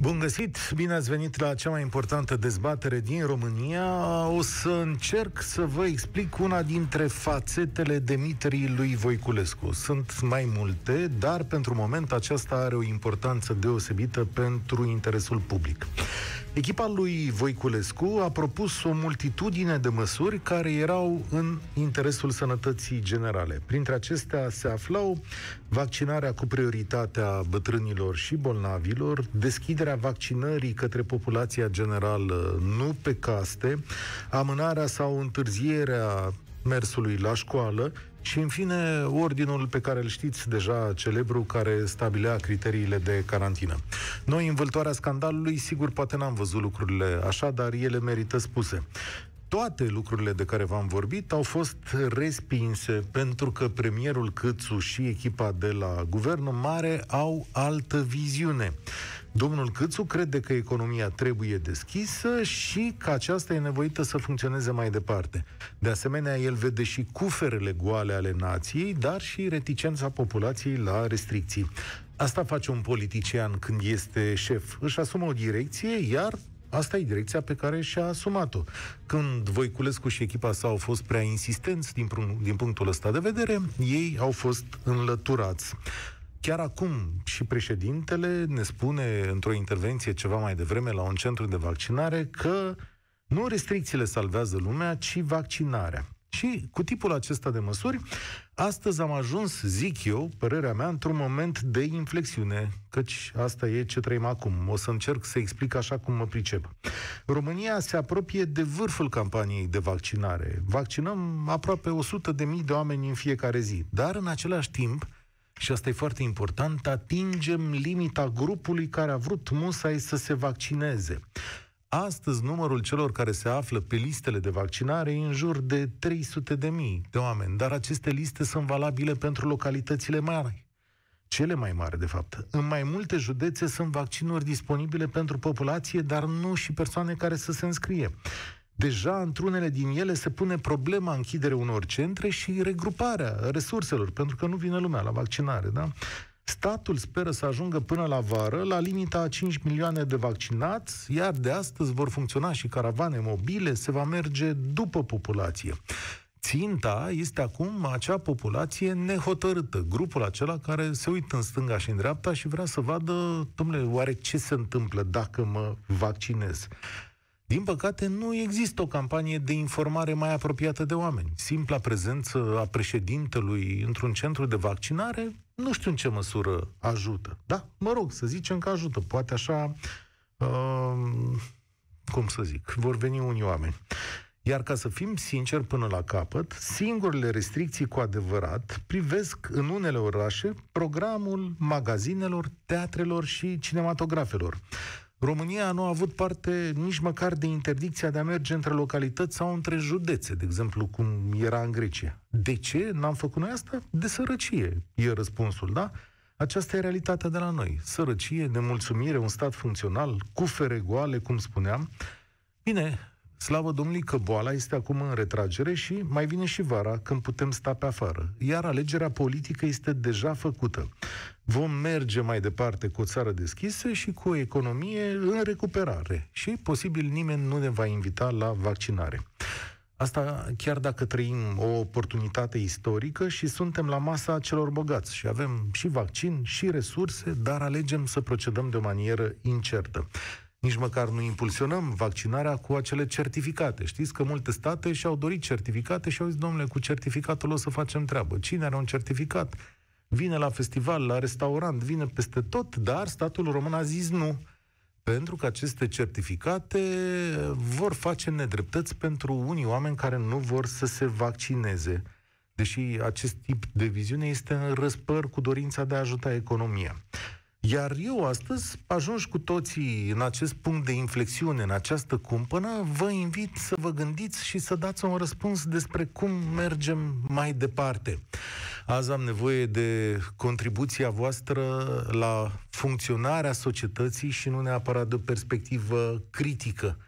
Bun găsit! Bine ați venit la cea mai importantă dezbatere din România. O să încerc să vă explic una dintre fațetele demiterii lui Voiculescu. Sunt mai multe, dar pentru moment aceasta are o importanță deosebită pentru interesul public. Echipa lui Voiculescu a propus o multitudine de măsuri care erau în interesul sănătății generale. Printre acestea se aflau vaccinarea cu prioritatea bătrânilor și bolnavilor, deschiderea vaccinării către populația generală, nu pe caste, amânarea sau întârzierea mersului la școală și, în fine, ordinul pe care îl știți deja, celebru, care stabilea criteriile de carantină. Noi, în vâltoarea scandalului, sigur, poate n-am văzut lucrurile așa, dar ele merită spuse toate lucrurile de care v-am vorbit au fost respinse pentru că premierul Câțu și echipa de la Guvernul Mare au altă viziune. Domnul Câțu crede că economia trebuie deschisă și că aceasta e nevoită să funcționeze mai departe. De asemenea, el vede și cuferele goale ale nației, dar și reticența populației la restricții. Asta face un politician când este șef. Își asumă o direcție, iar Asta e direcția pe care și-a asumat-o. Când Voiculescu și echipa sa au fost prea insistenți din, din punctul ăsta de vedere, ei au fost înlăturați. Chiar acum și președintele ne spune într-o intervenție ceva mai devreme la un centru de vaccinare că nu restricțiile salvează lumea, ci vaccinarea. Și cu tipul acesta de măsuri, astăzi am ajuns, zic eu, părerea mea, într-un moment de inflexiune, căci asta e ce trăim acum. O să încerc să explic așa cum mă pricep. România se apropie de vârful campaniei de vaccinare. Vaccinăm aproape 100 de mii de oameni în fiecare zi, dar în același timp, și asta e foarte important, atingem limita grupului care a vrut musai să se vaccineze. Astăzi, numărul celor care se află pe listele de vaccinare e în jur de 300 de mii de oameni, dar aceste liste sunt valabile pentru localitățile mari. Cele mai mari, de fapt. În mai multe județe sunt vaccinuri disponibile pentru populație, dar nu și persoane care să se înscrie. Deja, într-unele din ele se pune problema închiderea unor centre și regruparea resurselor, pentru că nu vine lumea la vaccinare, da? Statul speră să ajungă până la vară la limita a 5 milioane de vaccinați, iar de astăzi vor funcționa și caravane mobile, se va merge după populație. Ținta este acum acea populație nehotărâtă, grupul acela care se uită în stânga și în dreapta și vrea să vadă, domnule, oare ce se întâmplă dacă mă vaccinez. Din păcate, nu există o campanie de informare mai apropiată de oameni. Simpla prezență a președintelui într-un centru de vaccinare, nu știu în ce măsură ajută. Da, mă rog, să zicem că ajută. Poate așa, uh, cum să zic, vor veni unii oameni. Iar ca să fim sinceri până la capăt, singurele restricții cu adevărat privesc în unele orașe programul magazinelor, teatrelor și cinematografelor. România nu a avut parte nici măcar de interdicția de a merge între localități sau între județe, de exemplu, cum era în Grecia. De ce n-am făcut noi asta? De sărăcie, e răspunsul, da? Aceasta e realitatea de la noi. Sărăcie, nemulțumire, un stat funcțional, cufere goale, cum spuneam. Bine, Slavă Domnului că boala este acum în retragere și mai vine și vara când putem sta pe afară. Iar alegerea politică este deja făcută. Vom merge mai departe cu o țară deschisă și cu o economie în recuperare. Și posibil nimeni nu ne va invita la vaccinare. Asta chiar dacă trăim o oportunitate istorică și suntem la masa celor bogați și avem și vaccin și resurse, dar alegem să procedăm de o manieră incertă nici măcar nu impulsionăm vaccinarea cu acele certificate. Știți că multe state și-au dorit certificate și au zis, domnule, cu certificatul o să facem treabă. Cine are un certificat? Vine la festival, la restaurant, vine peste tot, dar statul român a zis nu. Pentru că aceste certificate vor face nedreptăți pentru unii oameni care nu vor să se vaccineze. Deși acest tip de viziune este în răspăr cu dorința de a ajuta economia. Iar eu astăzi, ajungi cu toții în acest punct de inflexiune, în această cumpănă, vă invit să vă gândiți și să dați un răspuns despre cum mergem mai departe. Azi am nevoie de contribuția voastră la funcționarea societății și nu neapărat de o perspectivă critică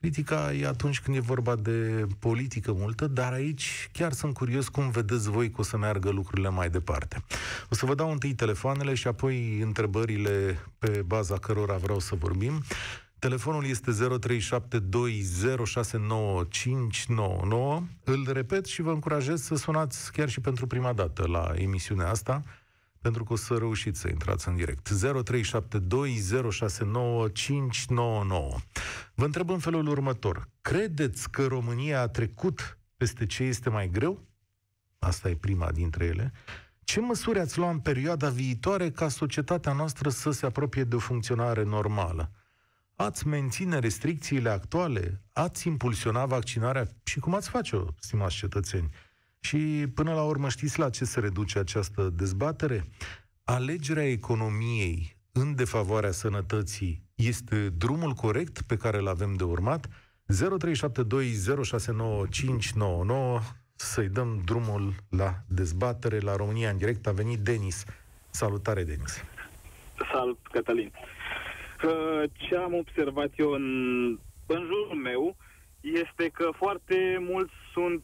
Critica e atunci când e vorba de politică multă, dar aici chiar sunt curios cum vedeți voi că o să meargă lucrurile mai departe. O să vă dau întâi telefoanele și apoi întrebările pe baza cărora vreau să vorbim. Telefonul este 0372069599. Îl repet și vă încurajez să sunați chiar și pentru prima dată la emisiunea asta pentru că o să reușiți să intrați în direct. 0372069599. Vă întreb în felul următor. Credeți că România a trecut peste ce este mai greu? Asta e prima dintre ele. Ce măsuri ați luat în perioada viitoare ca societatea noastră să se apropie de o funcționare normală? Ați menține restricțiile actuale? Ați impulsiona vaccinarea? Și cum ați face-o, stimați cetățeni? Și până la urmă știți la ce se reduce această dezbatere? Alegerea economiei în defavoarea sănătății este drumul corect pe care îl avem de urmat? 0372069599 să-i dăm drumul la dezbatere la România în direct. A venit Denis. Salutare, Denis. Salut, Cătălin. Ce am observat eu în, în jurul meu este că foarte mulți sunt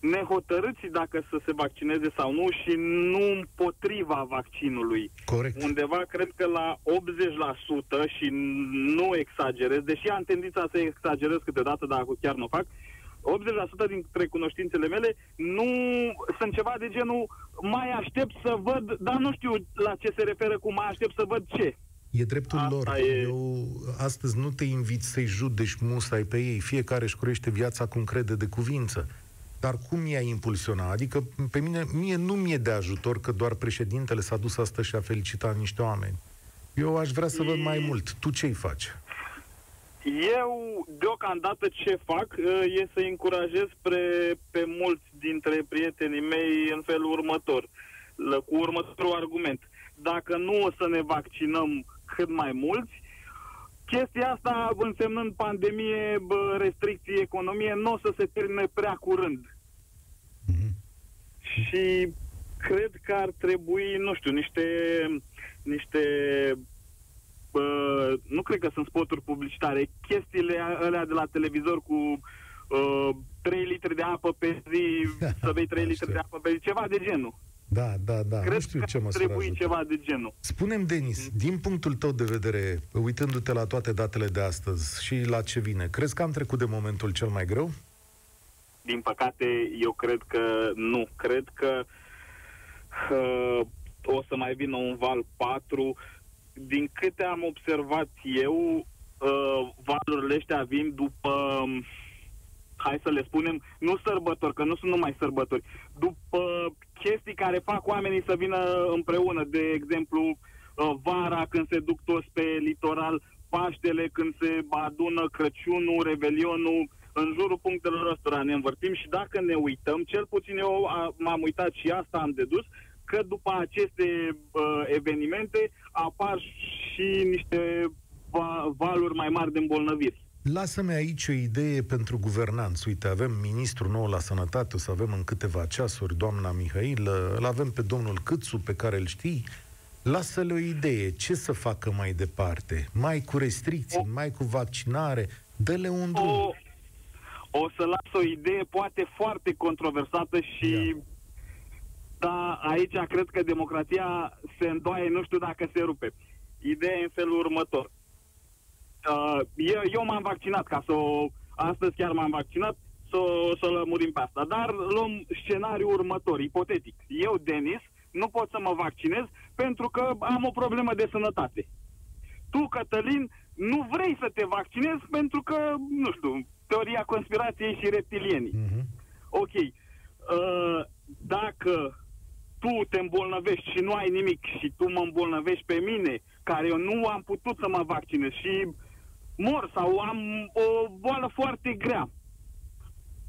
nehotărâți dacă să se vaccineze sau nu și nu împotriva vaccinului. Corect. Undeva cred că la 80% și nu exagerez, deși am tendința să exagerez câteodată, dar chiar nu o fac, 80% dintre cunoștințele mele nu sunt ceva de genul mai aștept să văd, dar nu știu la ce se referă cu mai aștept să văd ce. E dreptul Asta lor. E... Eu astăzi nu te invit să-i judeci musai pe ei. Fiecare își curește viața cum crede de cuvință. Dar cum i-a impulsiona? Adică pe mine, mie nu mi-e de ajutor că doar președintele s-a dus astăzi și a felicitat niște oameni. Eu aș vrea să văd mai mult. Tu ce-i faci? Eu, deocamdată, ce fac e să încurajez pe, pe mulți dintre prietenii mei în felul următor, cu următorul argument. Dacă nu o să ne vaccinăm cât mai mulți, chestia asta, însemnând pandemie, restricții, economie, nu o să se termine prea curând. Mm-hmm. Și cred că ar trebui, nu știu, niște, niște bă, nu cred că sunt spoturi publicitare, chestiile alea de la televizor cu uh, 3 litri de apă pe zi, să bei 3 litri de apă pe zi, ceva de genul. Da, da, da. Cred nu știu că ce măsură trebuie ajută. ceva de genul. Spunem, Denis, din punctul tău de vedere, uitându-te la toate datele de astăzi și la ce vine, crezi că am trecut de momentul cel mai greu? Din păcate, eu cred că nu. Cred că uh, o să mai vină un val 4. Din câte am observat eu, uh, valurile ăștia vin după... Uh, hai să le spunem, nu sărbători, că nu sunt numai sărbători, după chestii care fac oamenii să vină împreună, de exemplu, uh, vara când se duc toți pe litoral, Paștele când se adună Crăciunul, Revelionul, în jurul punctelor ăstora ne învârtim și dacă ne uităm, cel puțin eu m-am uitat și asta am dedus, că după aceste uh, evenimente apar și niște va- valuri mai mari de îmbolnăviri. Lasă-mi aici o idee pentru guvernanți. Uite, avem ministrul nou la sănătate, o să avem în câteva ceasuri doamna Mihail, îl avem pe domnul Câțu, pe care îl știi. Lasă-le o idee. Ce să facă mai departe? Mai cu restricții, o, mai cu vaccinare? Dă-le un drum. O, o să las o idee poate foarte controversată și... Da. Da, aici cred că democrația se îndoaie, nu știu dacă se rupe. Ideea e în felul următor Uh, eu, eu m-am vaccinat ca să o... Astăzi chiar m-am vaccinat să, să lămurim pe asta. Dar luăm scenariul următor, ipotetic. Eu, Denis, nu pot să mă vaccinez pentru că am o problemă de sănătate. Tu, Cătălin, nu vrei să te vaccinezi pentru că, nu știu, teoria conspirației și reptilienii. Uh-huh. Ok. Uh, dacă tu te îmbolnăvești și nu ai nimic și tu mă îmbolnăvești pe mine, care eu nu am putut să mă vaccinez și mor sau am o boală foarte grea.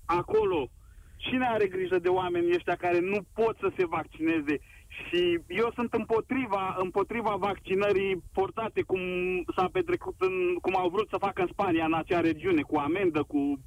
Acolo, cine are grijă de oamenii ăștia care nu pot să se vaccineze? Și eu sunt împotriva, împotriva vaccinării forțate, cum s-a petrecut, în, cum au vrut să facă în Spania, în acea regiune, cu amendă, cu...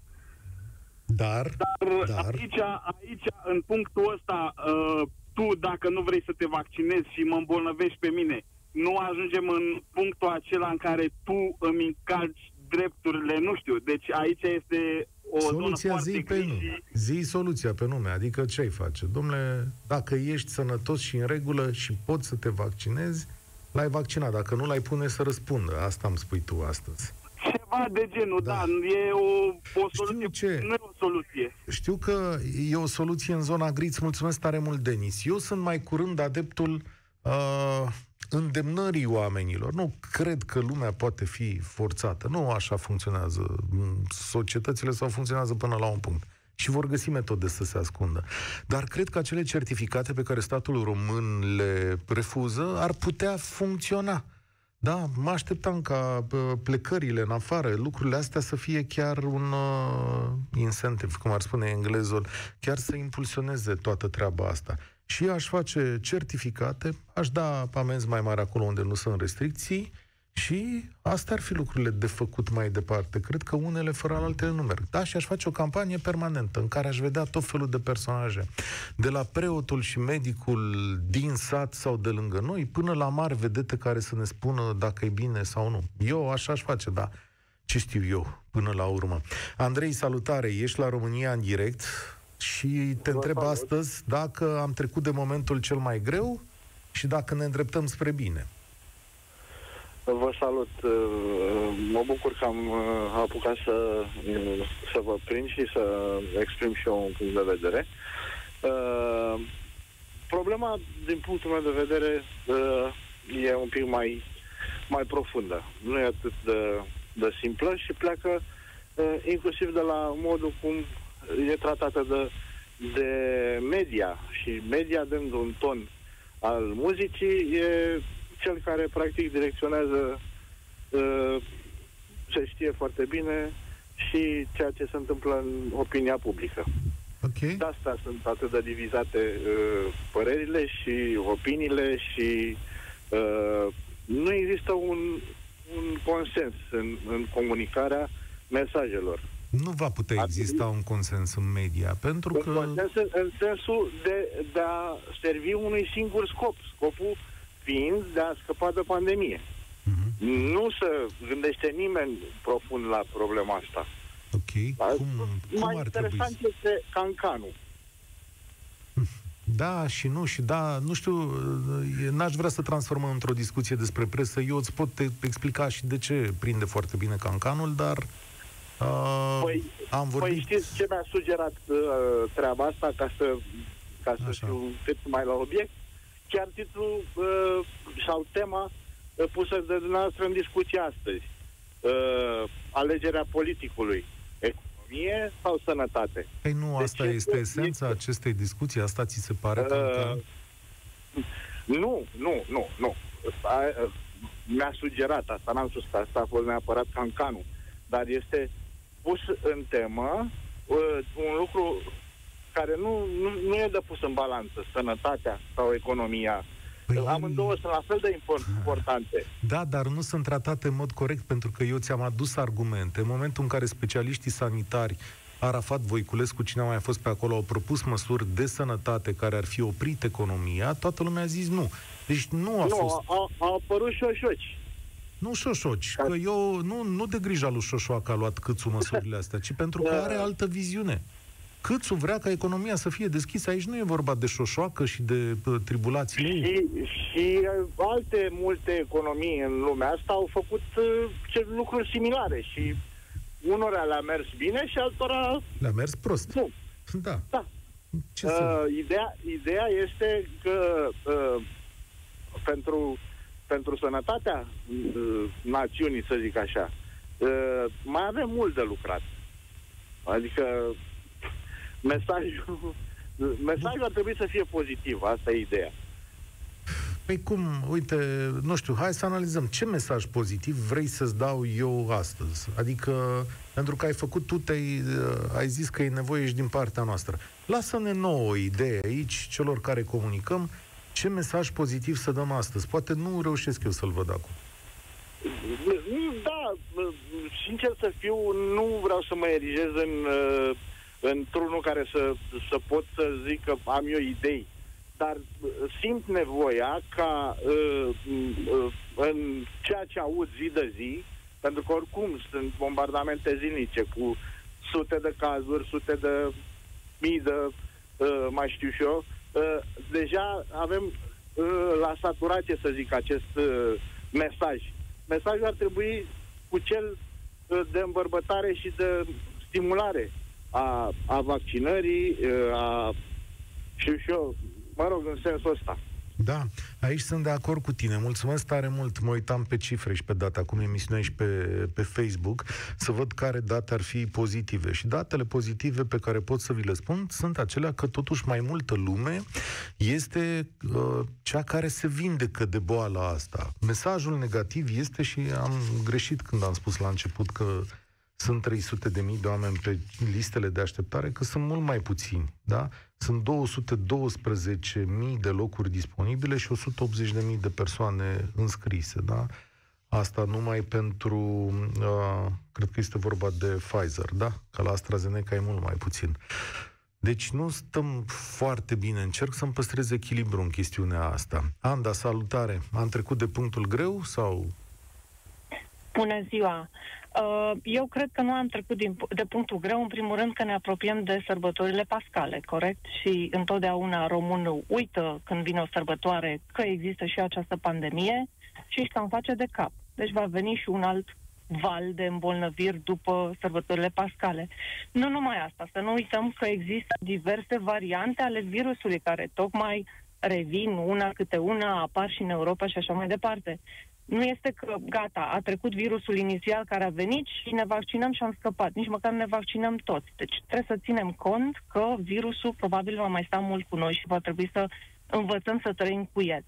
Dar, dar, dar... Aici, aici, în punctul ăsta, uh, tu, dacă nu vrei să te vaccinezi și mă îmbolnăvești pe mine, nu ajungem în punctul acela în care tu îmi încalci drepturile, nu știu. Deci aici este o Soluția zonă zi foarte pe gri nume. și Zi soluția pe nume. Adică ce ai face? Domnule, dacă ești sănătos și în regulă și poți să te vaccinezi, l-ai vaccinat. Dacă nu, l-ai pune să răspundă. Asta îmi spui tu astăzi. ceva de genul, Da. da, e o, o Știu soluție, ce. nu e o soluție. Știu că e o soluție în zona gri. Îți mulțumesc tare mult, Denis. Eu sunt mai curând adeptul uh, îndemnării oamenilor. Nu cred că lumea poate fi forțată. Nu așa funcționează mm, societățile sau funcționează până la un punct. Și vor găsi metode să se ascundă. Dar cred că acele certificate pe care statul român le refuză ar putea funcționa. Da, mă așteptam ca bă, plecările în afară, lucrurile astea să fie chiar un uh, incentive, cum ar spune englezul, chiar să impulsioneze toată treaba asta. Și aș face certificate, aș da amenzi mai mari acolo unde nu sunt restricții și astea ar fi lucrurile de făcut mai departe. Cred că unele fără altele nu merg. Da, și aș face o campanie permanentă în care aș vedea tot felul de personaje. De la preotul și medicul din sat sau de lângă noi, până la mari vedete care să ne spună dacă e bine sau nu. Eu așa aș face, da. Ce știu eu, până la urmă. Andrei, salutare, ești la România în direct și te întreb salut. astăzi dacă am trecut de momentul cel mai greu și dacă ne îndreptăm spre bine. Vă salut. uh, Mă bucur că am uh, apucat să, uh, să vă prind și să exprim și eu un punct de vedere. Uh, Problema, din punctul meu de vedere, uh, e un pic mai, mai profundă. Nu e atât de, de simplă și pleacă uh, inclusiv de la modul cum e tratată de, de media. Și media, dând un ton al muzicii, e cel care practic direcționează uh, se știe foarte bine și ceea ce se întâmplă în opinia publică. Ok? De asta sunt atât de divizate uh, părerile și opiniile și uh, nu există un, un consens în, în comunicarea mesajelor. Nu va putea Ar exista un consens în media, pentru În, că... consens, în sensul de, de a servi unui singur scop, scopul fiind de a scăpa de pandemie. Mhm. Nu se gândește nimeni profund la problema asta. Ok, Da, cum, cum Mai ar trebui interesant să... este cancanul. Da și nu, și da, nu știu, e- n-aș vrea să transformăm într-o discuție despre presă. Eu îți pot te- explica și de ce prinde foarte bine cancanul, dar uh, Păi, am vorbit... Păi știți ce mi-a sugerat uh, treaba asta ca să, ca să Așa. fiu cât mai la obiect? Chiar titlul uh, sau tema uh, pusă de dumneavoastră în discuție astăzi. Uh, alegerea politicului. Economie sau sănătate? Păi nu, Deci asta este- este esența este- acestei discuții, asta ți se pare Uh, cancan? Nu, nu, nu, nu. A, a, mi-a sugerat asta, n-am spus că asta a fost neapărat cancanul, dar este pus în temă uh, un lucru care nu, nu, nu e de pus în balanță, sănătatea sau economia. Păi- Amândouă sunt la fel de impor- importante. Da, dar nu sunt tratate în mod corect pentru că eu ți-am adus argumente. În momentul în care specialiștii sanitari, Arafat Voiculescu, cine a mai fost pe acolo, au propus măsuri de sănătate care ar fi oprit economia, toată lumea a zis nu. Deci nu a nu, fost... au, au apărut șoșoci. Nu șoșoci, că eu nu, nu de grija lui Șoșoacă a luat Câțu măsurile astea, ci pentru că are altă viziune. Câțu vrea ca economia să fie deschisă. Aici nu e vorba de Șoșoacă și de uh, tribulațiile ei. Și, și uh, alte multe economii în lumea asta au făcut uh, ce, lucruri similare și unora le-a mers bine și altora Le-a mers prost. nu. Da. Da. Ce să... Uh, ideea, ideea este că uh, pentru, pentru sănătatea uh, națiunii, să zic așa, uh, mai avem mult de lucrat. Adică mesajul, mesajul ar trebui să fie pozitiv, asta e ideea. Păi cum, uite, nu știu, hai să analizăm. Ce mesaj pozitiv vrei să-ți dau eu astăzi? Adică, pentru că ai făcut tu, te-ai, uh, ai zis că e nevoie și din partea noastră. Lasă-ne nouă o idee aici, celor care comunicăm, ce mesaj pozitiv să dăm astăzi. Poate nu reușesc eu să-l văd acum. Da, sincer să fiu, nu vreau să mă erigez în, uh, într-unul care să, să pot să zic că am eu idei, dar uh, simt nevoia ca uh, uh, în ceea ce aud zi de zi pentru că oricum sunt bombardamente zilnice cu sute de cazuri, sute de mii de, uh, mai știu și eu, uh, deja avem uh, la saturație, să zic, acest uh, mesaj. Mesajul ar trebui cu cel uh, de îmbărbătare și de stimulare a, a vaccinării, uh, a, știu și eu, mă rog, în sensul ăsta. Da, aici sunt de acord cu tine. Mulțumesc tare mult. Mă uitam pe cifre și pe date acum emisiunea și pe, pe Facebook să văd care date ar fi pozitive. Și datele pozitive pe care pot să vi le spun sunt acelea că totuși mai multă lume este uh, cea care se vindecă de boala asta. Mesajul negativ este și am greșit când am spus la început că sunt 300 de mii de oameni pe listele de așteptare, că sunt mult mai puțini, da? Sunt 212 mii de locuri disponibile și 180 de mii de persoane înscrise, da? Asta numai pentru, uh, cred că este vorba de Pfizer, da? Că la AstraZeneca e mult mai puțin. Deci nu stăm foarte bine. Încerc să-mi păstrez echilibru în chestiunea asta. Anda, salutare. Am trecut de punctul greu sau... Bună ziua! Uh, eu cred că nu am trecut din, de punctul greu, în primul rând că ne apropiem de sărbătorile pascale, corect? Și întotdeauna românul uită când vine o sărbătoare că există și această pandemie și își cam face de cap. Deci va veni și un alt val de îmbolnăviri după sărbătorile pascale. Nu numai asta, să nu uităm că există diverse variante ale virusului care tocmai revin una câte una, apar și în Europa și așa mai departe. Nu este că, gata, a trecut virusul inițial care a venit și ne vaccinăm și am scăpat. Nici măcar ne vaccinăm toți. Deci trebuie să ținem cont că virusul probabil va mai sta mult cu noi și va trebui să învățăm să trăim cu el.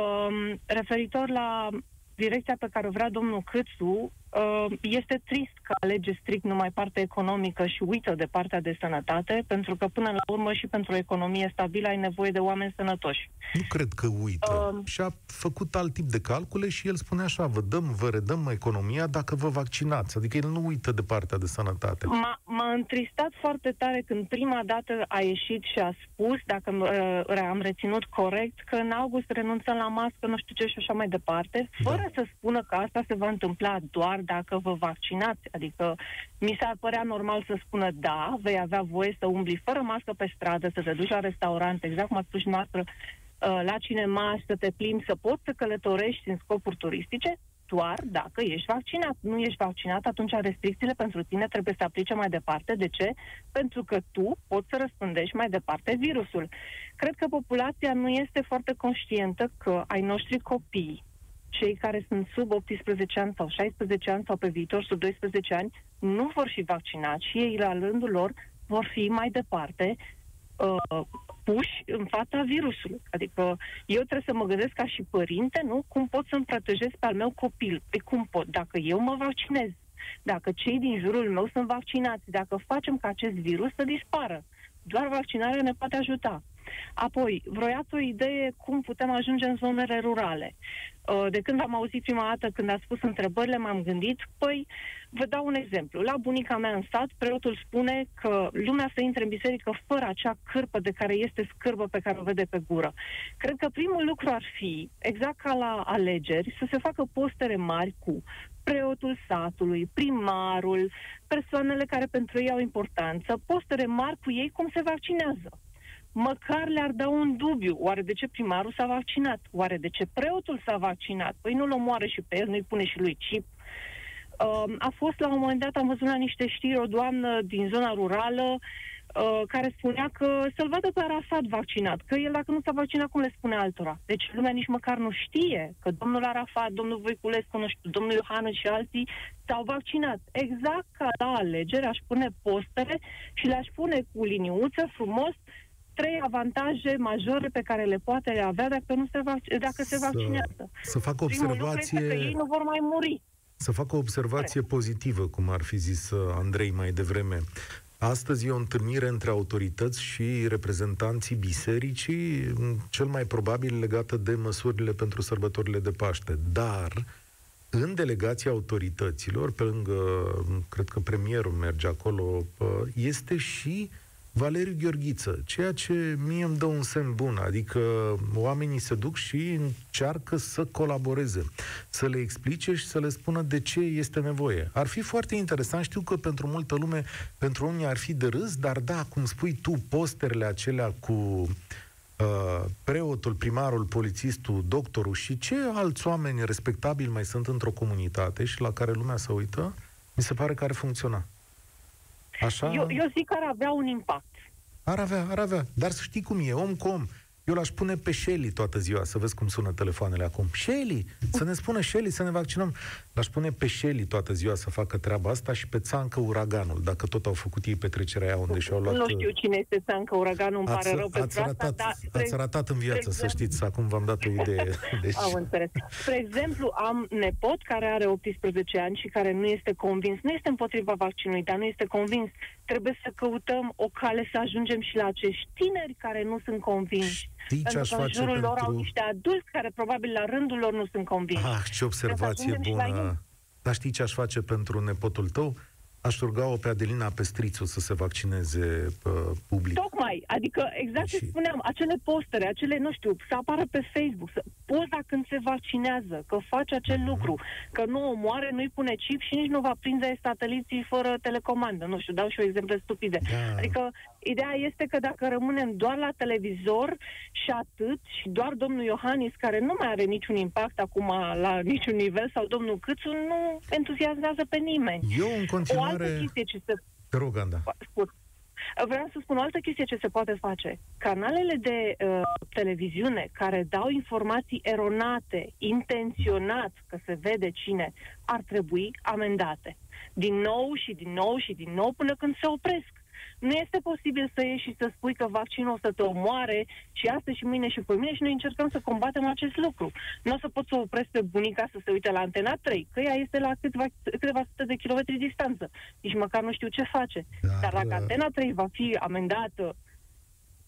Um, referitor la direcția pe care o vrea domnul Câțu, uh, este trist că alege strict numai partea economică și uită de partea de sănătate, pentru că până la urmă și pentru o economie stabilă ai nevoie de oameni sănătoși. Nu cred că uită. Uh, și a făcut alt tip de calcule și el spune așa, vă dăm, vă redăm economia dacă vă vaccinați. Adică el nu uită de partea de sănătate. M-a, m-a întristat foarte tare când prima dată a ieșit și a spus, dacă uh, am reținut corect, că în august renunțăm la mască, nu știu ce și așa mai departe, fără da. să spună că asta se va întâmpla doar dacă vă vaccinați. Adică mi s-ar părea normal să spună da, vei avea voie să umbli fără mască pe stradă, să te duci la restaurant, exact cum a spus noastră, uh, la cinema, să te plimbi, să poți să călătorești în scopuri turistice, doar dacă ești vaccinat. Nu ești vaccinat, atunci restricțiile pentru tine trebuie să aplice mai departe. De ce? Pentru că tu poți să răspândești mai departe virusul. Cred că populația nu este foarte conștientă că ai noștri copii, cei care sunt sub 18 ani sau 16 ani sau pe viitor sub 12 ani nu vor fi vaccinați și ei la rândul lor vor fi mai departe uh, puși în fața virusului. Adică eu trebuie să mă gândesc ca și părinte, nu? Cum pot să-mi protejez pe al meu copil? Pe cum pot? Dacă eu mă vaccinez, dacă cei din jurul meu sunt vaccinați, dacă facem ca acest virus să dispară, doar vaccinarea ne poate ajuta. Apoi, vroiați o idee cum putem ajunge în zonele rurale. Uh, de când am auzit prima dată, când a spus întrebările, m-am gândit, păi, vă dau un exemplu. La bunica mea în sat, preotul spune că lumea să intre în biserică fără acea cârpă de care este scârbă pe care o vede pe gură. Cred că primul lucru ar fi, exact ca la alegeri, să se facă postere mari cu preotul satului, primarul, persoanele care pentru ei au importanță, postere mari cu ei cum se vaccinează măcar le-ar da un dubiu. Oare de ce primarul s-a vaccinat? Oare de ce preotul s-a vaccinat? Păi nu-l omoară și pe el, nu-i pune și lui chip. Uh, a fost la un moment dat, am văzut la niște știri, o doamnă din zona rurală uh, care spunea că să-l vadă pe Arafat vaccinat, că el dacă nu s-a vaccinat, cum le spune altora? Deci lumea nici măcar nu știe că domnul Arafat, domnul Voiculescu, nu știu, domnul Iohană și alții s-au vaccinat. Exact ca la alegeri aș pune postere și le-aș pune cu liniuță frumos trei avantaje majore pe care le poate avea dacă, nu se, vac- dacă se vaccinează. Să fac o observație... că ei nu vor mai muri. Să fac o observație Corect. pozitivă, cum ar fi zis uh, Andrei mai devreme. Astăzi e o întâlnire între autorități și reprezentanții bisericii, cel mai probabil legată de măsurile pentru sărbătorile de Paște. Dar, în delegația autorităților, pe lângă, cred că premierul merge acolo, uh, este și uh, Valeriu Gheorghiță, ceea ce mie îmi dă un semn bun, adică oamenii se duc și încearcă să colaboreze, să le explice și să le spună de ce este nevoie. Ar fi foarte interesant, știu că pentru multă lume, pentru unii ar fi de râs, dar da, cum spui tu, posterele acelea cu uh, preotul, primarul, polițistul, doctorul și ce alți oameni respectabili mai sunt într-o comunitate și la care lumea se uită, mi se pare că ar funcționa. Așa? Eu, eu zic că ar avea un impact. Ar avea, ar avea. Dar să știi cum e, om cu om. Eu l-aș pune pe Shelly toată ziua, să vezi cum sună telefoanele acum. Shelly! Să ne spună Shelly să ne vaccinăm. L-aș pune pe Shelly toată ziua să facă treaba asta și pe Țancă Uraganul, dacă tot au făcut ei petrecerea aia unde și-au luat... Nu știu cine este Țancă Uraganul, îmi pare ați, rău ați pentru ratat, asta, dar... Ați ratat în viață, să știți, acum v-am dat o idee. Deci... Am înțeles. Spre exemplu, am nepot care are 18 ani și care nu este convins, nu este împotriva vaccinului, dar nu este convins. Trebuie să căutăm o cale să ajungem și la acești tineri care nu sunt convinși. Știi ce aș Pentru că în face jurul lor pentru... au niște adulți care probabil la rândul lor nu sunt convinși. Ah, ce observație ajungem și la bună! ei. Dar știi ce aș face pentru nepotul tău? Aș ruga-o pe Adelina Pestrițu să se vaccineze uh, public. Tocmai, adică exact ce Și- spuneam, acele postere, acele, nu știu, să apară pe Facebook, să poza când se vaccinează, că face acel Mhm. lucru, că nu omoare, nu-i pune chip și nici nu va prinde sateliții fără telecomandă. Nu știu, dau și eu exemple stupide. Da. Adică ideea este că dacă rămânem doar la televizor și atât, și doar domnul Iohannis, care nu mai are niciun impact acum la niciun nivel, sau domnul Câțu, nu entuziasmează pe nimeni. Eu, în O continuare... altă chestie ce se Te rog, Anda. spun. Vreau să spun o altă chestie ce se poate face. Canalele de uh, televiziune care dau informații eronate, intenționat, că se vede cine, ar trebui amendate. Din nou și din nou și din nou până când se opresc. Nu este posibil să ieși și să spui că vaccinul o să te omoare și astăzi și mâine și pe mine și noi încercăm să combatem acest lucru. Nu o să pot să opresc pe bunica să se uite la Antena 3, că ea este la câteva, câteva sute de kilometri distanță. Nici măcar nu știu ce face. Dar, Dar dacă uh, Antena 3 va fi amendată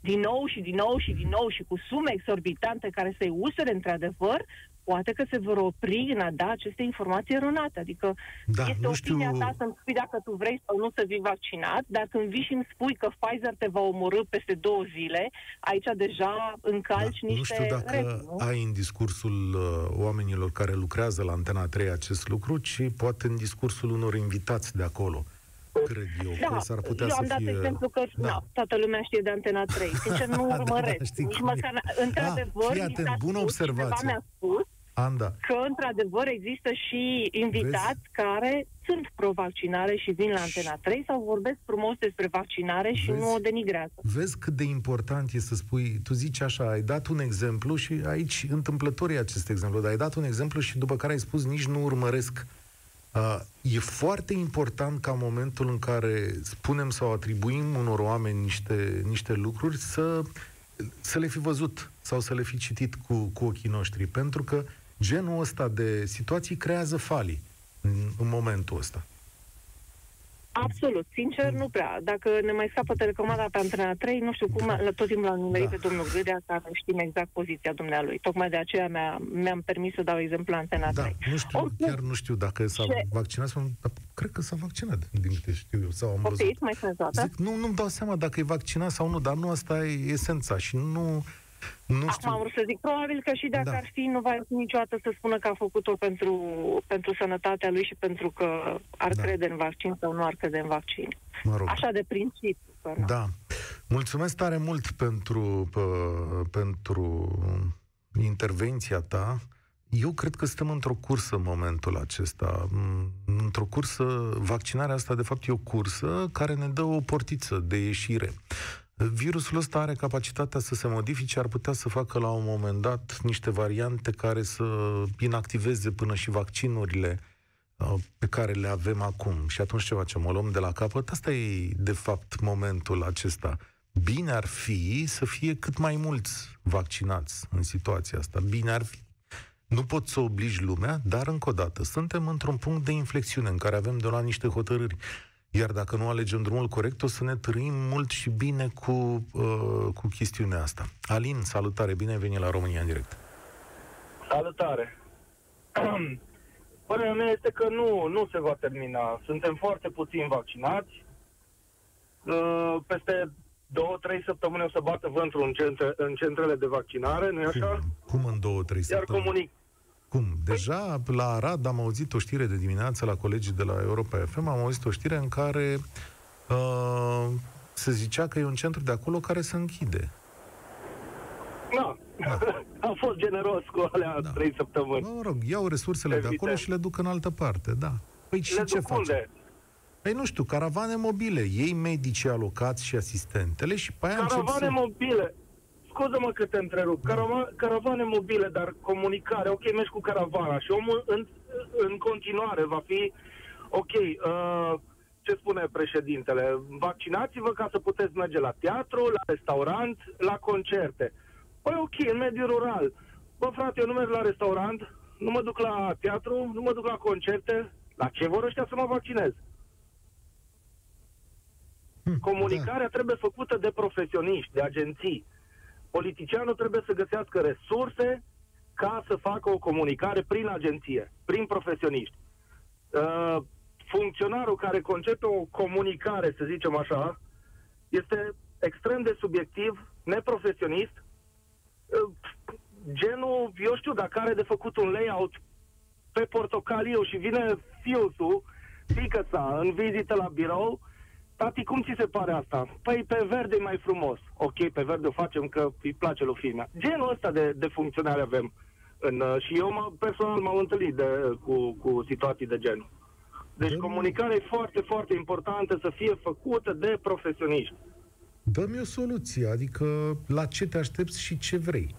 din nou și din nou și din nou și cu sume exorbitante care să-i usere într-adevăr, poate că se vor opri în a da aceste informații eronate. Adică Da, este nu opinia știu- ta să-mi spui dacă tu vrei sau nu să vii vaccinat, dar când vii și îmi spui că Pfizer te va omorâ peste două zile, aici deja încalci Da, niște nu știu dacă reguli, nu? ai în discursul uh, oamenilor care lucrează la Antena 3 acest lucru, ci poate în discursul unor invitați de acolo. Cred eu că Da, s-ar putea eu am să dat fie... exemplu că Da. da. toată lumea știe de Antena 3. Sincer, nu Da, urmăresc. da, știi Nici cum e. măcar, într-adevăr, Ah, fii mi atent, s-a bună spus, cineva observație. mi-a spus Anda, că, într-adevăr, există și invitați care sunt pro-vaccinare și vin la Antena 3 sau vorbesc frumos despre vaccinare și Vezi? nu o denigrează. vezi cât de important e să spui, tu zici așa, ai dat un exemplu și aici întâmplător e acest exemplu, dar ai dat un exemplu și după care ai spus nici nu urmăresc. Uh, e foarte important ca în momentul în care spunem sau atribuim unor oameni niște, niște lucruri să, să le fi văzut sau să le fi citit cu, cu ochii noștri, pentru că genul ăsta de situații creează falii în, în momentul ăsta. Absolut, sincer, nu prea. Dacă ne mai scapă telecomanda pe Antena 3, nu știu cum, la tot timpul l-am nimerit Da. pe domnul Gâdea, care știm exact poziția dumnealui. Tocmai de aceea mi-a, mi-am permis să dau exemplu la Antena Da, 3. nu știu, Oricum, chiar nu știu dacă s-a ce- vaccinat sau nu, dar cred că s-a vaccinat, din câte știu eu, sau am văzut. Poftiți, mai sunt toate? Zic, nu, nu-mi dau seama dacă e vaccinat sau nu, dar nu asta e esența și nu, nu Acum știu. am vrut să zic, probabil că și dacă Da. ar fi, nu va ieși niciodată să spună că a făcut-o pentru, pentru sănătatea lui și pentru că ar Da. crede în vaccin sau nu ar crede în vaccin. Mă rog. Așa de principiu. Că nu. Da. Mulțumesc tare mult pentru, pă, pentru intervenția ta. Eu cred că suntem într-o cursă în momentul acesta. M, Într-o cursă, vaccinarea asta de fapt e o cursă care ne dă o portiță de ieșire. Virusul ăsta are capacitatea să se modifice, ar putea să facă la un moment dat niște variante care să inactiveze până și vaccinurile uh, pe care le avem acum. Și atunci ce facem? O luăm de la capăt? Asta e, de fapt, momentul acesta. Bine ar fi să fie cât mai mulți vaccinați în situația asta. Bine ar fi. Nu pot să obligi lumea, dar încă o dată, suntem într-un punct de inflexiune în care avem de luat niște hotărâri. Iar dacă nu alegem drumul corect, o să ne trăim mult și bine cu, uh, cu chestiunea asta. Alin, salutare, bine ai venit la România în direct. Salutare! Părerea mea este că nu, nu se va termina. Suntem foarte puțini vaccinați. Uh, Peste două, trei săptămâni o să bată vântul în, centre, în centrele de vaccinare, nu-i așa? Cum, cum în două, trei Iar săptămâni? comunic. Cum? Deja la Arad am auzit o știre de dimineață la colegii de la Europa FM, am auzit o știre în care uh, se zicea că e un centru de acolo care se închide. Da. Am fost generos cu alea Da. da. trei săptămâni. Mă rog, iau resursele de Evident. acolo și le duc în altă parte, da. Păi și Le ce duc faci? unde? Păi nu știu, caravane mobile, ei medici alocați și asistentele și pe aia încep Caravane să... mobile. Scuză-mă că te întrerup. Da. Carava- caravane mobile, dar comunicare. Ok, mergi cu caravana și omul în, în continuare va fi... Ok, uh, ce spune președintele? Vaccinați-vă ca să puteți merge la teatru, la restaurant, la concerte. Păi ok, în mediul rural. Bă, frate, eu nu merg la restaurant, nu mă duc la teatru, nu mă duc la concerte. La ce vor ăștia să mă vaccinez? Hm, Comunicarea trebuie făcută de profesioniști, de agenții. Politicianul trebuie să găsească resurse ca să facă o comunicare prin agenție, prin profesioniști. Uh, funcționarul care concepe o comunicare, să zicem așa, este extrem de subiectiv, neprofesionist, uh, genul, eu știu, dacă are de făcut un layout pe portocaliu și vine fiusul, fică sa, în vizită la birou, tati, cum ți se pare asta? Păi pe verde e mai frumos. Ok, pe verde o facem că îi place lui filmea. Genul ăsta de, de funcționare avem. În, uh, și eu mă, personal m-am întâlnit de, cu, cu situații de genul. Deci Domnul- comunicarea e foarte, foarte importantă să fie făcută de profesioniști. Dă-mi o soluție, adică la ce te aștepți și ce vrei.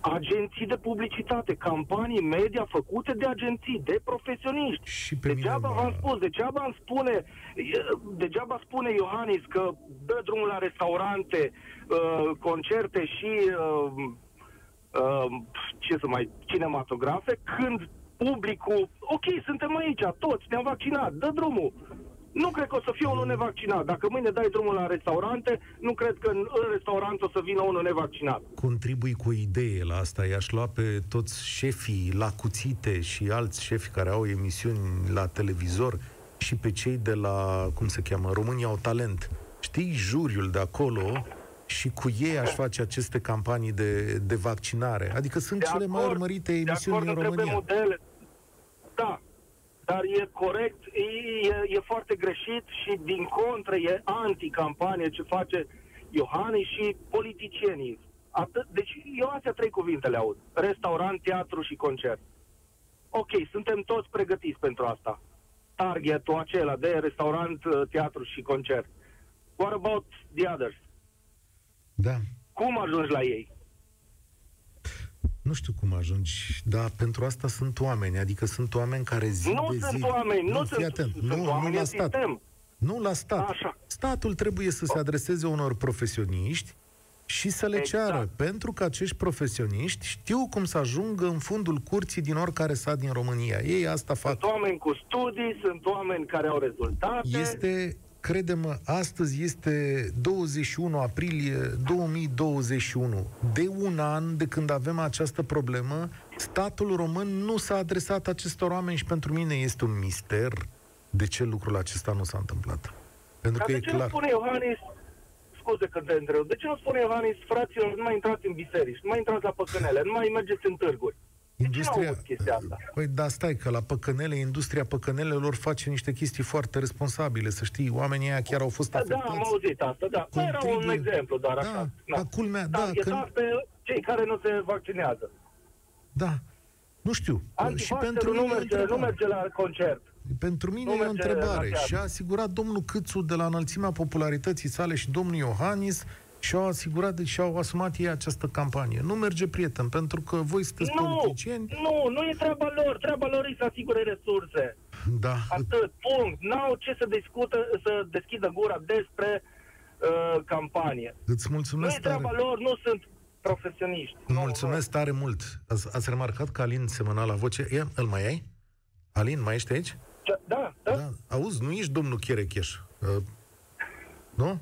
Agenții de publicitate, campanii media făcute de agenții, de profesioniști. Și pe mine Degeaba mă- v-am spus, degeaba îmi spune, e, degeaba spune Iohannis că dă drumul la restaurante, uh, concerte și uh, uh, ce să mai, cinematografe, când publicul, ok, suntem aici, toți, ne-am vaccinat, dă drumul. Nu cred că o să fie unul nevaccinat. Dacă mâine dai drumul la restaurante, nu cred că în, în restaurant o să vină unul nevaccinat. Contribui cu o idee la asta. I-aș lua pe toți șefii la cuțite și alți șefi care au emisiuni la televizor și pe cei de la, cum se cheamă, România au talent. Știi, juriul de acolo și cu ei aș face aceste campanii de, de vaccinare. Adică sunt De cele mai acord, urmărite de emisiuni acord în că trebuie România. modele. Da, dar e corect, e, e, e foarte greșit și din contră e anticampanie ce face Iohannis și politicienii. Atât, deci eu astea trei cuvinte le aud. Restaurant, teatru și concert. Ok, suntem toți pregătiți pentru asta. Targetul acela de restaurant, teatru și concert. What about the others? Da. Cum ajungi la ei? Nu știu cum ajungi, dar pentru asta sunt oameni, adică sunt oameni care zi Nu de sunt zi... oameni, nu fii sunt, atent, sunt nu, nu oameni la în stat. sistem. Nu la stat. Așa. Statul trebuie să se adreseze unor profesioniști și să le Exact. ceară, pentru că acești profesioniști știu cum să ajungă în fundul curții din oricare sat din România. Ei asta fac. Sunt oameni cu studii, sunt oameni care au rezultate. Este, crede-mă, astăzi este 21 aprilie 2021. De un an de când avem această problemă, statul român nu s-a adresat acestor oameni și pentru mine este un mister de ce lucrul acesta nu s-a întâmplat. Pentru Dar că de e ce nu clar. spune Iohannis, scuze că te întreb, de ce nu spune Iohannis, fraților, nu mai intrați în biserici, nu mai intrați la păcănele, nu mai mergeți în târguri? De ce nu aud chestia asta? Păi da, stai că la păcănele, industria păcănelelor face niște chestii foarte responsabile, să știi, oamenii aia chiar au fost Da, afectați. am auzit asta, da. Păi era un Contribuie. exemplu doar Da, așa. dar culmea, da, Targetați că- pe cei care nu se vaccinează. Da. Nu știu. și pentru Antivaxerul mine nu e o merge, nu întrebare. merge la concert. Pentru mine nu e o merge la întrebare. teatru. Și a asigurat domnul Câțu de la înălțimea popularității sale și domnul Iohannis și-au asigurat și au asumat ei această campanie. Nu merge, prieten, pentru că voi sunteți Nu, politicieni. nu, nu e treaba lor. Treaba lor e să asigure resurse. Da. Atât, punct. N-au ce să discută, să deschidă gura despre uh, campanie. Îți Nu mulțumesc e treaba tare. lor, nu sunt profesioniști. Nu, Mulțumesc tare mult. Ați, ați remarcat că Alin semăna la voce. Ia, îl mai ai? Alin, mai ești aici? nu. Da, da. Da. Auzi, nu ești domnul Cherecheș. Uh,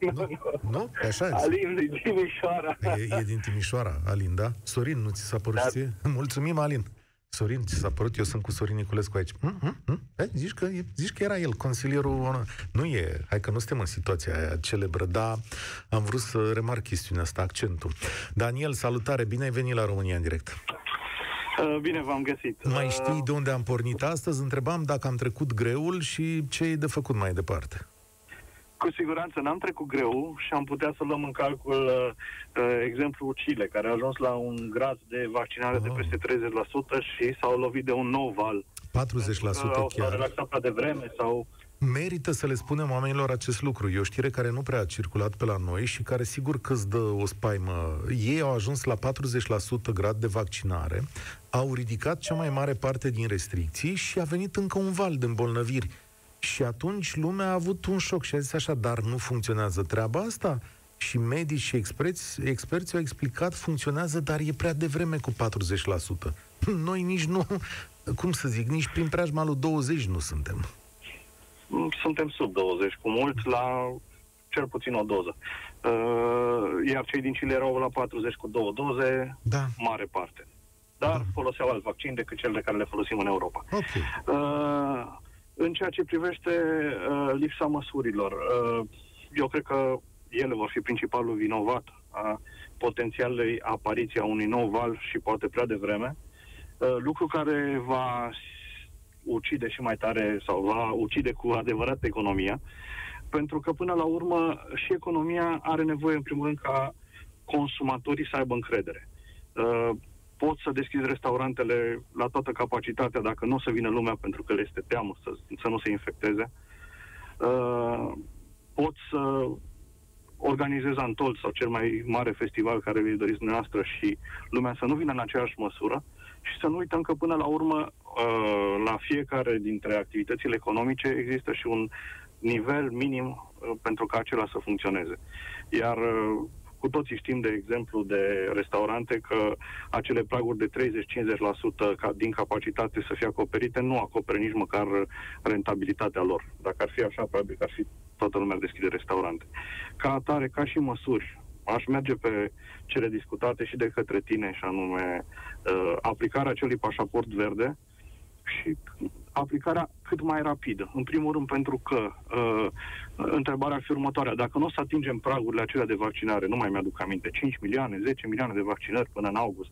nu? Nu? Nu? E așa? Alin din Timișoara. E, e din Timișoara, Alin, da? Sorin, nu ți s-a părut Da. ție? Mulțumim, Alin. Sorin, ți s-a părut? Eu sunt cu Sorin Niculescu aici. Mm, mm, mm? Hai, zici, că, zici că era el, consilierul... Nu e, hai că nu suntem în situația aia celebră, dar am vrut să remarc chestiunea asta, accentul. Daniel, salutare, bine ai venit la România în direct. Uh, bine v-am găsit. Mai uh, știi de unde am pornit astăzi? Întrebam dacă am trecut greul și ce e de făcut mai departe. Cu siguranță n-am trecut greu și am putea să luăm în calcul uh, uh, exemplul Chile, care a ajuns la un grad de vaccinare oh. de peste 30% și s-au lovit de un nou val. 40% au, chiar. Au relaxat prea devreme sau... Merită să le spunem oamenilor acest lucru. E o știre care nu prea a circulat pe la noi și care sigur că îți dă o spaimă. Ei au ajuns la 40% grad de vaccinare, au ridicat cea mai mare parte din restricții și a venit încă un val de îmbolnăviri și atunci lumea a avut un șoc și a zis așa, dar nu funcționează treaba asta? Și medici și experți, experți au explicat, funcționează, dar e prea devreme cu 40%. Noi nici nu, cum să zic, nici prin preajma lui 20 nu suntem. Suntem sub 20, cu mult, la cel puțin o doză. Uh, iar cei din Chile erau la 40 cu două doze, da. mare parte. Dar da. foloseau alt vaccin decât cel de care le folosim în Europa. Okay. Uh, în ceea ce privește uh, lipsa măsurilor, uh, eu cred că ele vor fi principalul vinovat a potențialei apariția unui nou val și poate prea devreme, uh, lucru care va ucide și mai tare sau va ucide cu adevărat economia, pentru că până la urmă și economia are nevoie în primul rând ca consumatorii să aibă încredere. Uh, poți să deschizi restaurantele la toată capacitatea dacă nu o să vină lumea pentru că le este teamă să, să nu se infecteze. Uh, poți să organizezi Antol sau cel mai mare festival care vi doriți dumneavoastră și lumea să nu vină în aceeași măsură și să nu uităm că până la urmă uh, la fiecare dintre activitățile economice există și un nivel minim uh, pentru ca acela să funcționeze. Iar uh, cu toții știm, de exemplu, de restaurante că acele praguri de 30-50% ca, din capacitate să fie acoperite nu acoperă nici măcar rentabilitatea lor. Dacă ar fi așa, probabil că ar fi toată lumea deschide restaurante. Ca atare, ca și măsuri, aș merge pe cele discutate și de către tine, și anume uh, aplicarea acelui pașaport verde și aplicarea cât mai rapidă. În primul rând pentru că uh, întrebarea ar fi următoarea. Dacă nu o să atingem pragurile acelea de vaccinare, nu mai mi-aduc aminte, 5 milioane, 10 milioane de vaccinări până în august,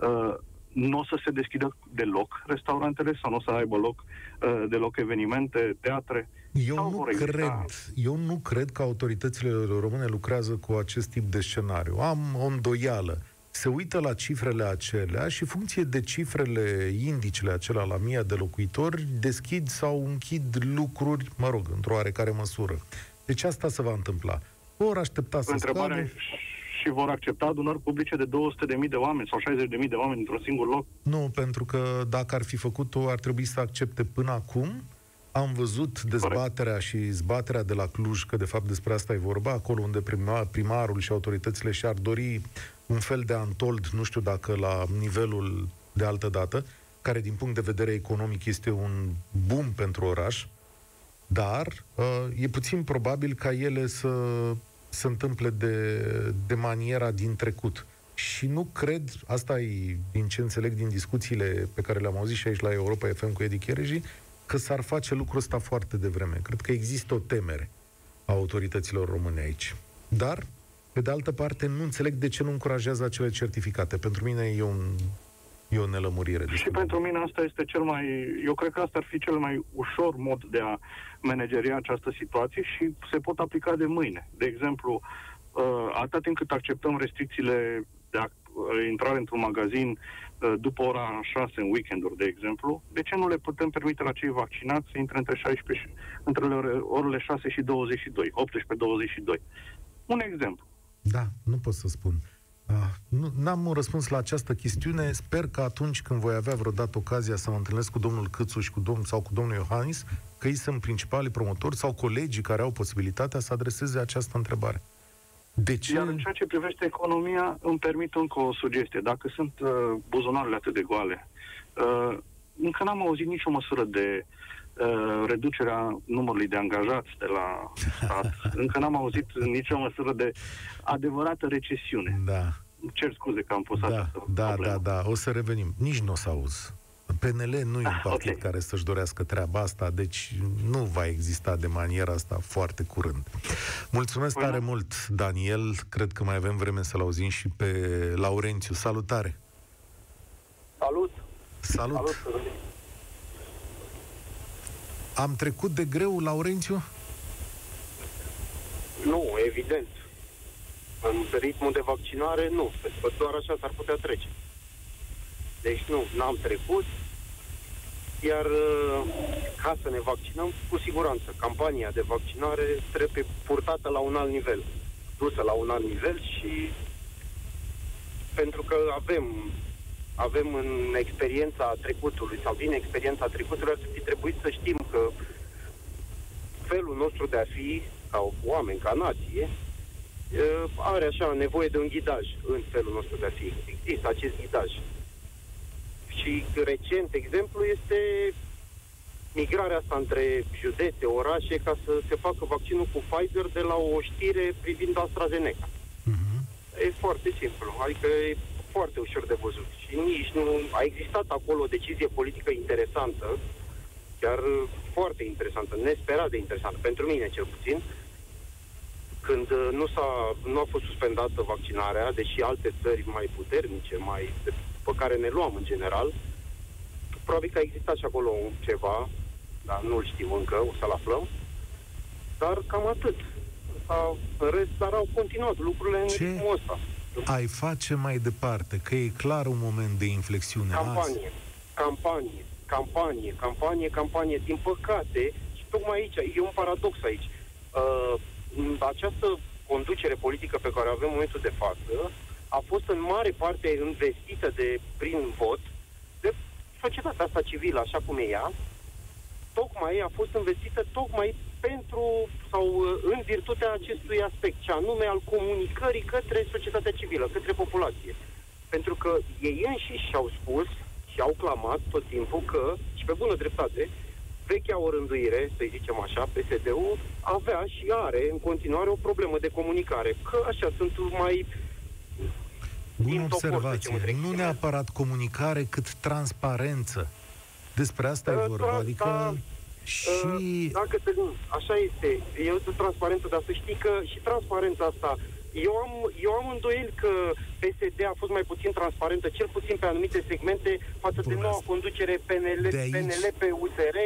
uh, nu o să se deschidă deloc restaurantele sau nu o să aibă loc uh, deloc evenimente, teatre? Eu nu, cred, eu nu cred că autoritățile române lucrează cu acest tip de scenariu. Am o îndoială se uită la cifrele acelea și funcție de cifrele, indicele acelea la mii de locuitori, deschid sau închid lucruri, mă rog, într-o oarecare măsură. Deci asta se va întâmpla. Vor aștepta să Întrebarea scadă. și vor accepta adunări publice de 200.000 de oameni sau 60.000 de oameni într-un singur loc? Nu, pentru că dacă ar fi făcut-o, ar trebui să accepte până acum. Am văzut dezbaterea Corect. și zbaterea de la Cluj, că de fapt despre asta e vorba, acolo unde primarul și autoritățile și-ar dori un fel de antold, nu știu dacă la nivelul de altă dată, care din punct de vedere economic este un boom pentru oraș, dar uh, e puțin probabil ca ele să se întâmple de, de maniera din trecut. Și nu cred, asta e din ce înțeleg din discuțiile pe care le-am auzit și aici la Europa FM cu Edi Chereji, că s-ar face lucrul ăsta foarte devreme. Cred că există o temere a autorităților române aici. Dar pe de altă parte, nu înțeleg de ce nu încurajează acele certificate. Pentru mine e, un, e o nelămurire. Și pentru mine asta este cel mai... Eu cred că asta ar fi cel mai ușor mod de a manageria această situație și se pot aplica de mâine. De exemplu, uh, atât timp cât acceptăm restricțiile de a uh, intrare într-un magazin uh, după ora 6 în weekenduri, de exemplu, de ce nu le putem permite la cei vaccinați să intre între, 16, între orele 6 și 22, 18-22? Un exemplu. Da, nu pot să spun. Uh, nu, n-am un răspuns la această chestiune. Sper că atunci când voi avea vreodată ocazia să mă întâlnesc cu domnul Câțu și cu domnul, sau cu domnul Iohannis, că ei sunt principalii promotori sau colegii care au posibilitatea să adreseze această întrebare. De ce? Iar în ceea ce privește economia, îmi permit încă o sugestie. Dacă sunt uh, buzunarele atât de goale, uh, încă n-am auzit nicio măsură de Uh, reducerea numărului de angajați de la stat. Încă n-am auzit nicio măsură de adevărată recesiune. Da. Cer scuze că am pus da, această Da, problemă. da, da. O să revenim. Nici nu o să auzi. PNL nu e un Ah, partid ok. care să-și dorească treaba asta, deci nu va exista de maniera asta foarte curând. Mulțumesc Păi tare nu. mult, Daniel. Cred că mai avem vreme să-l auzim și pe Laurențiu. Salutare! Salut! Salut! Salut! Am trecut de greu, Laurențiu? Nu, evident. În ritmul de vaccinare, nu. Pentru că doar așa s-ar putea trece. Deci nu, n-am trecut. Iar uh, ca să ne vaccinăm, cu siguranță, campania de vaccinare trebuie purtată la un alt nivel. Dusă la un alt nivel și pentru că avem avem în experiența trecutului sau din experiența trecutului ar fi trebuit să știm că felul nostru de a fi, ca oameni, ca nație, uh, are așa nevoie de un ghidaj în felul nostru de a fi. Există acest ghidaj. Și recent exemplu este migrarea asta între județe, orașe, ca să se facă vaccinul cu Pfizer de la o știre privind AstraZeneca. E foarte simplu, adică e foarte ușor de văzut. Și nici nu... A existat acolo o decizie politică interesantă, chiar uh, foarte interesantă, nesperat de interesantă, pentru mine cel puțin, când uh, nu, s-a, nu a fost suspendată vaccinarea, deși alte țări mai puternice, mai pe care ne luam în general, probabil că a existat și acolo un ceva, dar nu-l știu încă, o să-l aflăm, dar cam atât. Sau, în rest, dar au continuat lucrurile în Ce? ritmul ăsta. Ai face mai departe, că e clar un moment de inflexiune azi. Campanie, campanie, campanie, campanie, campanie. Din păcate, și tocmai aici, e un paradox aici. Uh, această conducere politică pe care o avem în momentul de față a fost în mare parte investită de prin vot de societatea asta civilă, așa cum e ea, tocmai a fost investită tocmai pentru sau uh, în virtutea acestui aspect, ce anume al comunicării către societatea civilă, către populație. Pentru că ei înșiși și-au spus și au clamat tot timpul că, și pe bună dreptate, vechea orânduire, să zicem așa, PSD-ul avea și are în continuare o problemă de comunicare. Că așa sunt mai Bună din topor, observație. zicem, între Nu ghilimele. neapărat comunicare, cât transparență. Despre asta e Uh, vorba. tra- Adică da, și... Uh, dacă te, așa este, eu sunt transparentă, dar să știi că și transparența asta, eu am, eu am îndoieli că PSD a fost mai puțin transparentă, cel puțin pe anumite segmente, față de Bun, noua asta- conducere PNL, de aici- PNL pe USR.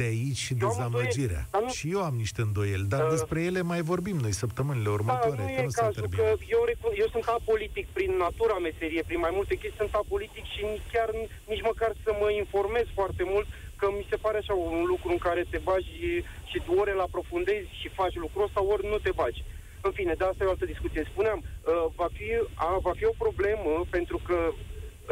De aici și Eu am dezamăgirea. îndoieli, dar nu- Și eu am niște îndoieli, dar Uh, despre ele mai vorbim noi săptămânile Da, următoare, nu că e nu s-a cazul, că terminat. eu, recun- eu sunt apolitic prin natura meserie, prin mai multe chestii, sunt apolitic și nici chiar nici măcar să mă informez foarte mult, că mi se pare așa un lucru în care te bagi și ori îl aprofundezi și faci lucrul ăsta, ori nu te bagi. În fine, de asta e o altă discuție. Spuneam, uh, va fi, a, va fi o problemă pentru că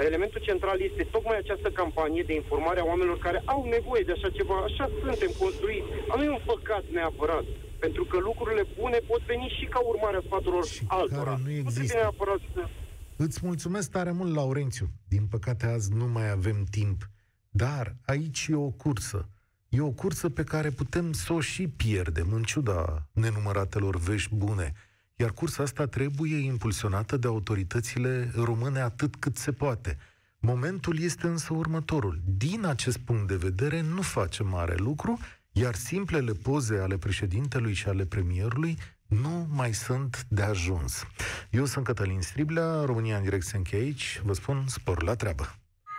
elementul central este tocmai această campanie de informare a oamenilor care au nevoie de așa ceva. Așa suntem construiți. Nu e un păcat neapărat. Pentru că lucrurile bune pot veni și ca urmare a sfaturilor Și altora. care nu trebuie există. neapărat să... Îți mulțumesc tare mult, Laurențiu. Din păcate, azi nu mai avem timp. Dar aici e o cursă. E o cursă pe care putem să o și pierdem, în ciuda nenumăratelor vești bune. Iar cursa asta trebuie impulsionată de autoritățile române atât cât se poate. Momentul este însă următorul. Din acest punct de vedere, nu face mare lucru, iar simplele poze ale președintelui și ale premierului nu mai sunt de ajuns. Eu sunt Cătălin Striblea, România în direct se încheie aici, vă spun spor la treabă.